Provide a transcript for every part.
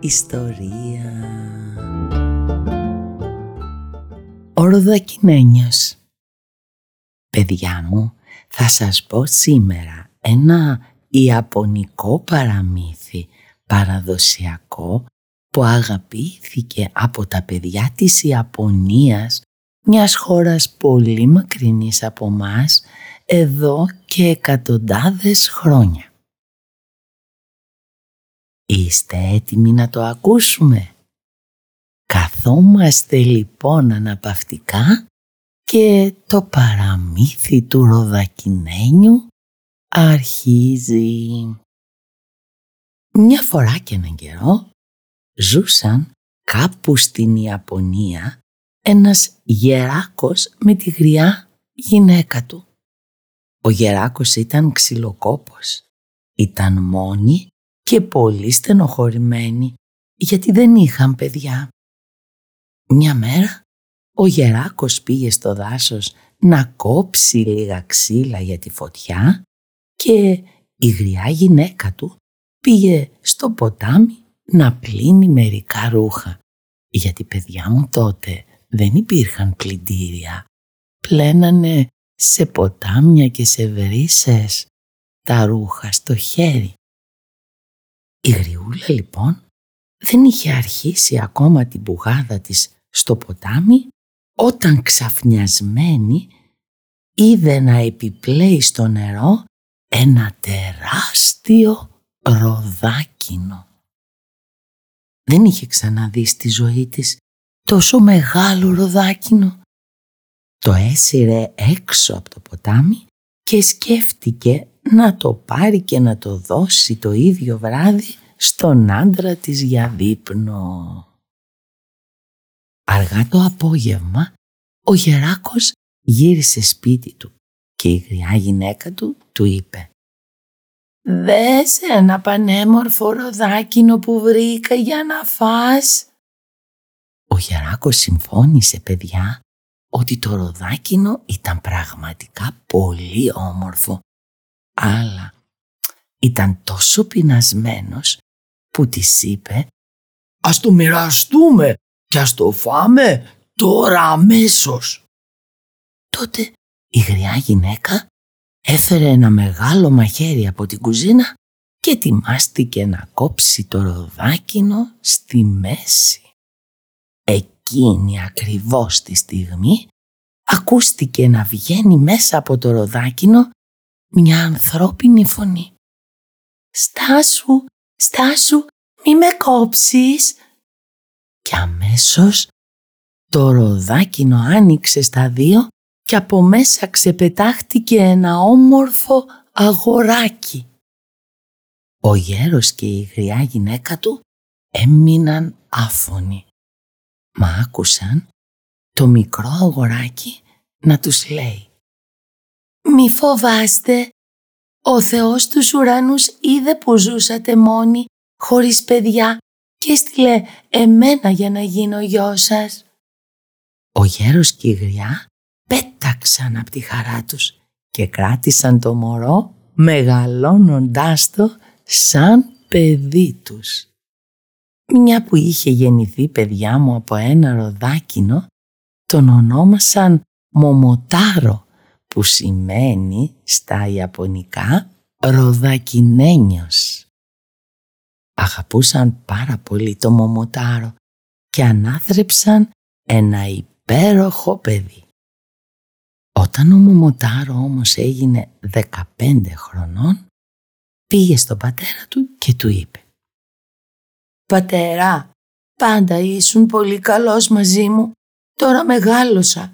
ιστορία». Ο Ροδακινένιος Παιδιά μου, θα σας πω σήμερα ένα ιαπωνικό παραμύθι παραδοσιακό που αγαπήθηκε από τα παιδιά της Ιαπωνίας μιας χώρας πολύ μακρινής από μας εδώ και εκατοντάδες χρόνια. Είστε έτοιμοι να το ακούσουμε; Καθόμαστε λοιπόν αναπαυτικά και το παραμύθι του Ροδακινένιου αρχίζει. Μια φορά και έναν καιρό ζούσαν κάπου στην Ιαπωνία ένας γεράκος με τη γριά γυναίκα του. Ο γεράκος ήταν ξυλοκόπος. Ήταν μόνοι και πολύ στενοχωρημένοι γιατί δεν είχαν παιδιά. Μια μέρα ο γεράκος πήγε στο δάσος να κόψει λίγα ξύλα για τη φωτιά και η γριά γυναίκα του πήγε στο ποτάμι να πλύνει μερικά ρούχα. Γιατί παιδιά μου τότε δεν υπήρχαν πλυντήρια. Πλένανε σε ποτάμια και σε βρύσες τα ρούχα στο χέρι. Η γριούλα λοιπόν δεν είχε αρχίσει ακόμα την πουγάδα της στο ποτάμι όταν ξαφνιασμένη είδε να επιπλέει στο νερό ένα τεράστιο ροδάκινο. Δεν είχε ξαναδεί στη ζωή της τόσο μεγάλο ροδάκινο. Το έσυρε έξω από το ποτάμι και σκέφτηκε να το πάρει και να το δώσει το ίδιο βράδυ στον άντρα της για δείπνο. Αργά το απόγευμα ο Γεράκος γύρισε σπίτι του και η γριά γυναίκα του του είπε «Δες ένα πανέμορφο ροδάκινο που βρήκα για να φας». Ο Γεράκος συμφώνησε παιδιά ότι το ροδάκινο ήταν πραγματικά πολύ όμορφο αλλά ήταν τόσο πεινασμένος που της είπε «Ας το μοιραστούμε και ας το φάμε τώρα αμέσως». Τότε η γριά γυναίκα έφερε ένα μεγάλο μαχαίρι από την κουζίνα και ετοιμάστηκε να κόψει το ροδάκινο στη μέση. Εκείνη ακριβώς τη στιγμή ακούστηκε να βγαίνει μέσα από το ροδάκινο μια ανθρώπινη φωνή. «Στάσου, στάσου, μη με κόψεις!» Και αμέσως το ροδάκινο άνοιξε στα δύο και από μέσα ξεπετάχτηκε ένα όμορφο αγοράκι. Ο γέρος και η γριά γυναίκα του έμειναν άφωνοι. Μα άκουσαν το μικρό αγοράκι να τους λέει «Μη φοβάστε, ο Θεός τους ουρανούς είδε που ζούσατε μόνοι, χωρίς παιδιά και έστειλε εμένα για να γίνω γιος σας». Ο γέρος και η γριά πέταξαν από τη χαρά τους και κράτησαν το μωρό μεγαλώνοντάς το σαν παιδί τους. Μια που είχε γεννηθεί παιδιά μου από ένα ροδάκινο, τον ονόμασαν Μομοτάρο που σημαίνει στα Ιαπωνικά ροδακινένιος. Αγαπούσαν πάρα πολύ το Μομοτάρο και ανάθρεψαν ένα υπέροχο παιδί. Όταν ο Μομοτάρο όμως έγινε 15 χρονών, πήγε στον πατέρα του και του είπε «Πατέρα, πάντα ήσουν πολύ καλός μαζί μου, τώρα μεγάλωσα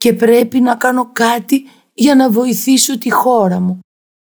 και πρέπει να κάνω κάτι για να βοηθήσω τη χώρα μου.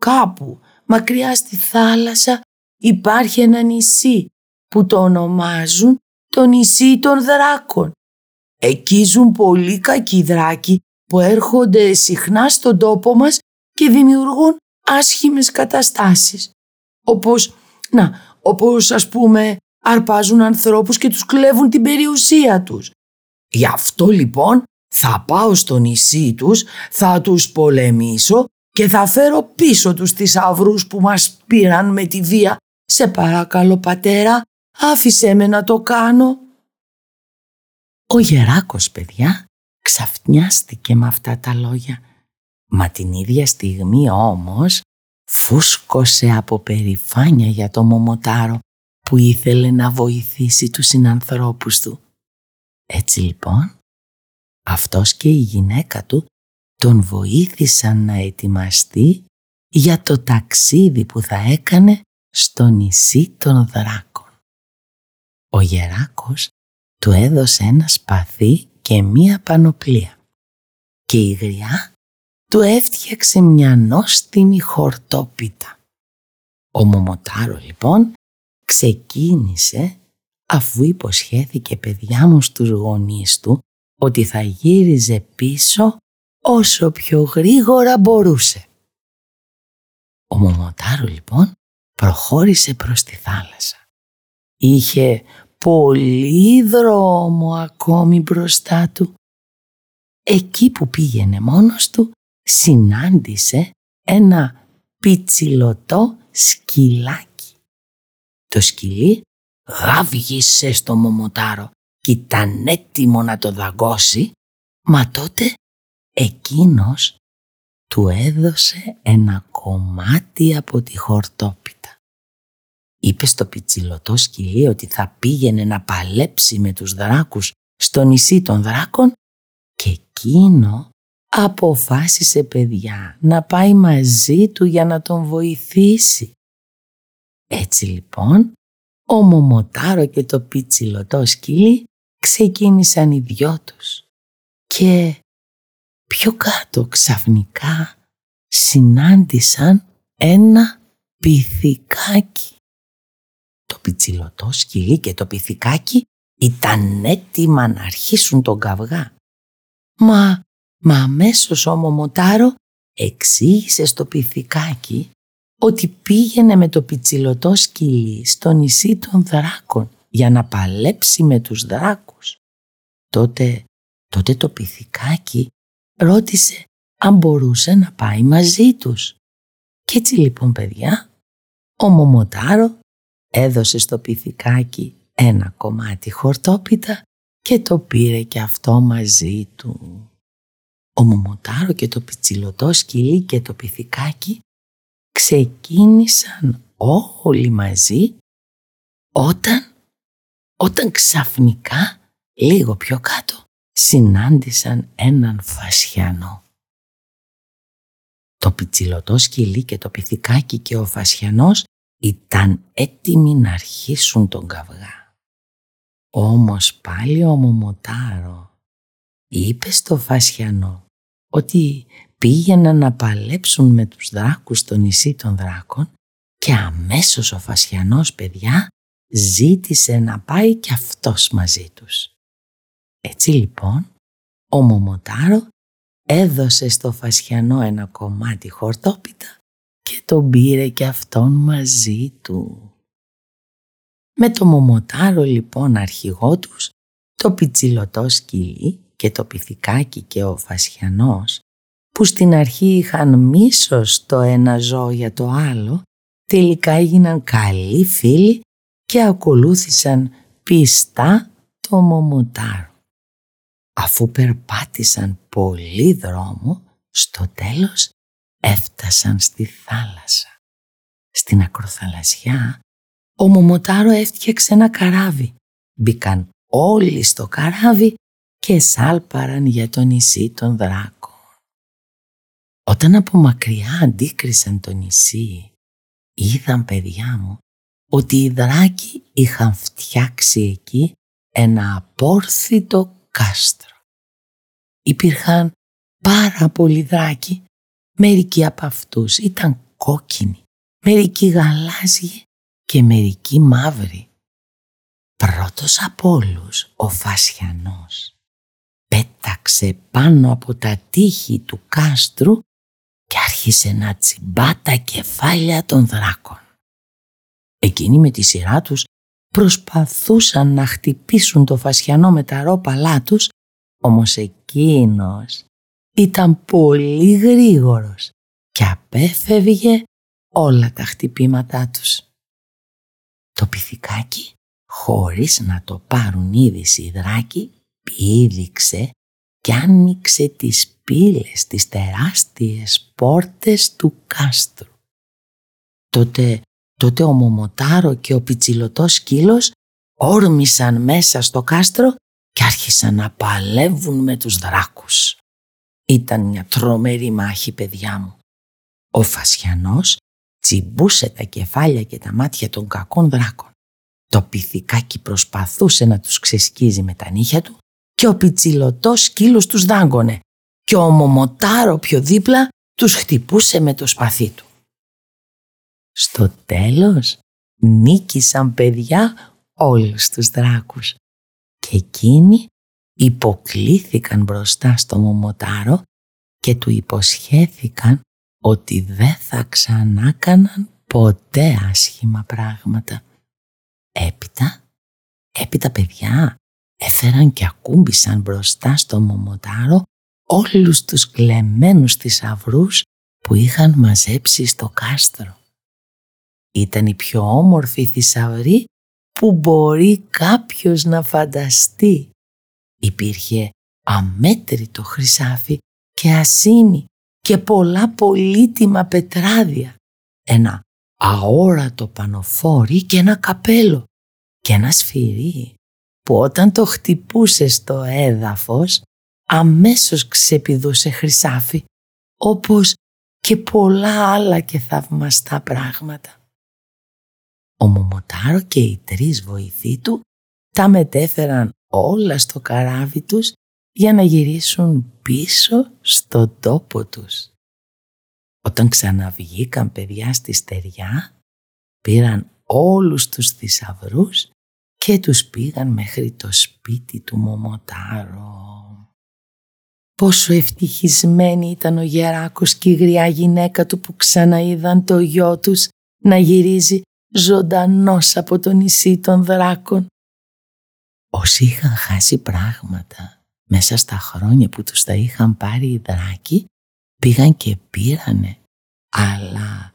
Κάπου, μακριά στη θάλασσα, υπάρχει ένα νησί που το ονομάζουν το νησί των δράκων. Εκεί ζουν πολλοί κακοί δράκοι που έρχονται συχνά στον τόπο μας και δημιουργούν άσχημες καταστάσεις. Όπως, να, όπως ας πούμε αρπάζουν ανθρώπους και τους κλέβουν την περιουσία τους. Γι' αυτό λοιπόν θα πάω στο νησί τους, θα τους πολεμήσω και θα φέρω πίσω τους θησαυρού που μας πήραν με τη βία. Σε παρακαλώ πατέρα, άφησέ με να το κάνω. Ο Γεράκος παιδιά ξαφνιάστηκε με αυτά τα λόγια. Μα την ίδια στιγμή όμως φούσκωσε από περηφάνια για το Μομοτάρο που ήθελε να βοηθήσει τους συνανθρώπους του. Έτσι λοιπόν, αυτός και η γυναίκα του τον βοήθησαν να ετοιμαστεί για το ταξίδι που θα έκανε στο νησί των δράκων. Ο Γεράκος του έδωσε ένα σπαθί και μία πανοπλία και η γριά του έφτιαξε μια νόστιμη χορτόπιτα. Ο Μομοτάρο λοιπόν ξεκίνησε αφού υποσχέθηκε παιδιά μου στους γονείς του ότι θα γύριζε πίσω όσο πιο γρήγορα μπορούσε. Ο Μομοτάρο λοιπόν προχώρησε προς τη θάλασσα. Είχε πολύ δρόμο ακόμη μπροστά του. Εκεί που πήγαινε μόνος του συνάντησε ένα πιτσιλωτό σκυλάκι. Το σκυλί γάβγησε στο Μομοτάρο και ήταν έτοιμο να το δαγκώσει, μα τότε εκείνος του έδωσε ένα κομμάτι από τη χορτόπιτα. Είπε στο πιτσιλωτό σκυλί ότι θα πήγαινε να παλέψει με τους δράκους στο νησί των δράκων και εκείνο αποφάσισε παιδιά να πάει μαζί του για να τον βοηθήσει. Έτσι λοιπόν, ο Μομοτάρο και το πιτσιλωτό σκυλί ξεκίνησαν οι δυο τους και πιο κάτω ξαφνικά συνάντησαν ένα πυθικάκι. Το πιτσιλωτό σκυλί και το πυθικάκι ήταν έτοιμα να αρχίσουν τον καυγά. Μα, μα αμέσως ο Μομοτάρο εξήγησε στο πυθικάκι ότι πήγαινε με το πιτσιλωτό σκυλί στο νησί των δράκων για να παλέψει με τους δράκους. Τότε, τότε το πυθικάκι ρώτησε αν μπορούσε να πάει μαζί τους. Κι έτσι λοιπόν παιδιά, ο Μομοτάρο έδωσε στο πυθικάκι ένα κομμάτι χορτόπιτα και το πήρε και αυτό μαζί του. Ο Μομοτάρο και το πιτσιλωτό σκυλί και το πυθικάκι ξεκίνησαν όλοι μαζί όταν, όταν ξαφνικά λίγο πιο κάτω συνάντησαν έναν φασιανό. Το πιτσιλωτό σκυλί και το πυθικάκι και ο φασιανός ήταν έτοιμοι να αρχίσουν τον καυγά. Όμως πάλι ο Μομοτάρο είπε στο φασιανό ότι πήγαιναν να παλέψουν με τους δράκους στο νησί των δράκων και αμέσως ο Φασιανός παιδιά ζήτησε να πάει και αυτός μαζί τους. Έτσι λοιπόν ο Μομοτάρο έδωσε στο Φασιανό ένα κομμάτι χορτόπιτα και τον πήρε και αυτόν μαζί του. Με το Μομοτάρο λοιπόν αρχηγό τους, το πιτσιλωτό σκυλί και το πυθικάκι και ο Φασιανός που στην αρχή είχαν μίσος το ένα ζώο για το άλλο, τελικά έγιναν καλοί φίλοι και ακολούθησαν πιστά το Μομοτάρο. Αφού περπάτησαν πολύ δρόμο, στο τέλος έφτασαν στη θάλασσα. Στην ακροθαλασσιά, ο Μομοτάρο έφτιαξε ένα καράβι. Μπήκαν όλοι στο καράβι και σάλπαραν για το νησί των δράκων. Όταν από μακριά αντίκρισαν το νησί, είδαν παιδιά μου ότι οι δράκοι είχαν φτιάξει εκεί ένα απόρθητο κάστρο. Υπήρχαν πάρα πολλοί δράκοι, μερικοί από αυτούς ήταν κόκκινοι, μερικοί γαλάζιοι και μερικοί μαύροι. πρώτος από όλους ο Φασιανός πέταξε πάνω από τα τείχη του κάστρου και άρχισε να τσιμπά τα κεφάλια των δράκων. Εκείνοι με τη σειρά τους προσπαθούσαν να χτυπήσουν το Φασιανό με τα ρόπαλά τους, όμως εκείνος ήταν πολύ γρήγορος και απέφευγε όλα τα χτυπήματά τους. Το πυθικάκι, χωρίς να το πάρουν είδηση οι δράκοι, πήδηξε και άνοιξε τις πύλες, τις τεράστιες πόρτες του κάστρου. Τότε, τότε ο Μομοτάρο και ο πιτσιλωτός σκύλος όρμησαν μέσα στο κάστρο και άρχισαν να παλεύουν με τους δράκους. Ήταν μια τρομερή μάχη, παιδιά μου. Ο Φασιανός τσιμπούσε τα κεφάλια και τα μάτια των κακών δράκων. Το πυθικάκι προσπαθούσε να τους ξεσκίζει με τα νύχια του και ο πιτσιλωτός σκύλος τους δάγκωνε και ο Μομοτάρο πιο δίπλα τους χτυπούσε με το σπαθί του. Στο τέλος νίκησαν παιδιά όλους τους δράκους και εκείνοι υποκλήθηκαν μπροστά στο Μομοτάρο και του υποσχέθηκαν ότι δεν θα ξανά κάναν ποτέ άσχημα πράγματα. Έπειτα, έπειτα παιδιά έφεραν και ακούμπησαν μπροστά στο Μομοτάρο όλους τους κλεμμένους θησαυρούς που είχαν μαζέψει στο κάστρο. Ήταν η πιο όμορφη θησαυρή που μπορεί κάποιος να φανταστεί. Υπήρχε αμέτρητο χρυσάφι και ασίμι και πολλά πολύτιμα πετράδια. Ένα αόρατο πανοφόρι και ένα καπέλο και ένα σφυρί που όταν το χτυπούσε στο έδαφος αμέσως ξεπηδούσε χρυσάφι όπως και πολλά άλλα και θαυμαστά πράγματα. Ο Μομοτάρο και οι τρεις βοηθοί του τα μετέφεραν όλα στο καράβι τους για να γυρίσουν πίσω στο τόπο τους. Όταν ξαναβγήκαν παιδιά στη στεριά, πήραν όλους τους θησαυρούς και τους πήγαν μέχρι το σπίτι του Μομοτάρο. Πόσο ευτυχισμένη ήταν ο Γεράκος και η γριά γυναίκα του που ξαναείδαν το γιο τους να γυρίζει ζωντανός από το νησί των δράκων. Όσοι είχαν χάσει πράγματα μέσα στα χρόνια που τους τα είχαν πάρει οι δράκοι πήγαν και πήρανε. Αλλά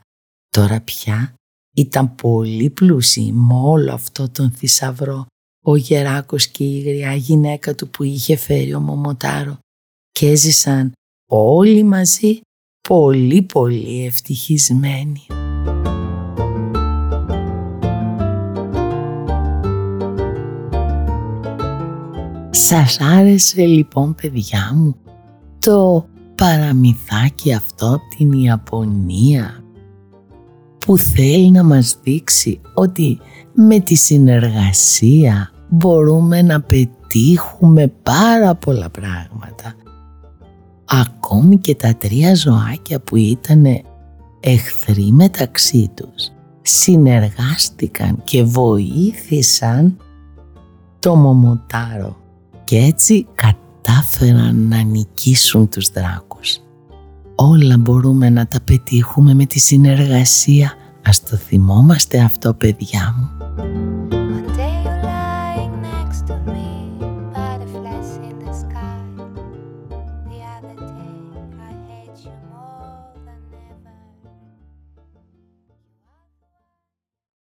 τώρα πια ήταν πολύ πλούσιοι με όλο αυτό τον θησαυρό ο Γεράκος και η γριά γυναίκα του που είχε φέρει ο Μομοτάρο και έζησαν όλοι μαζί πολύ πολύ ευτυχισμένοι. Σας άρεσε λοιπόν παιδιά μου το παραμυθάκι αυτό από την Ιαπωνία που θέλει να μας δείξει ότι με τη συνεργασία μπορούμε να πετύχουμε πάρα πολλά πράγματα. Ακόμη και τα τρία ζωάκια που ήταν εχθροί μεταξύ τους συνεργάστηκαν και βοήθησαν το Μομοτάρο και έτσι κατάφεραν να νικήσουν τους δράκους. Όλα μπορούμε να τα πετύχουμε με τη συνεργασία. Ας το θυμόμαστε αυτό παιδιά μου.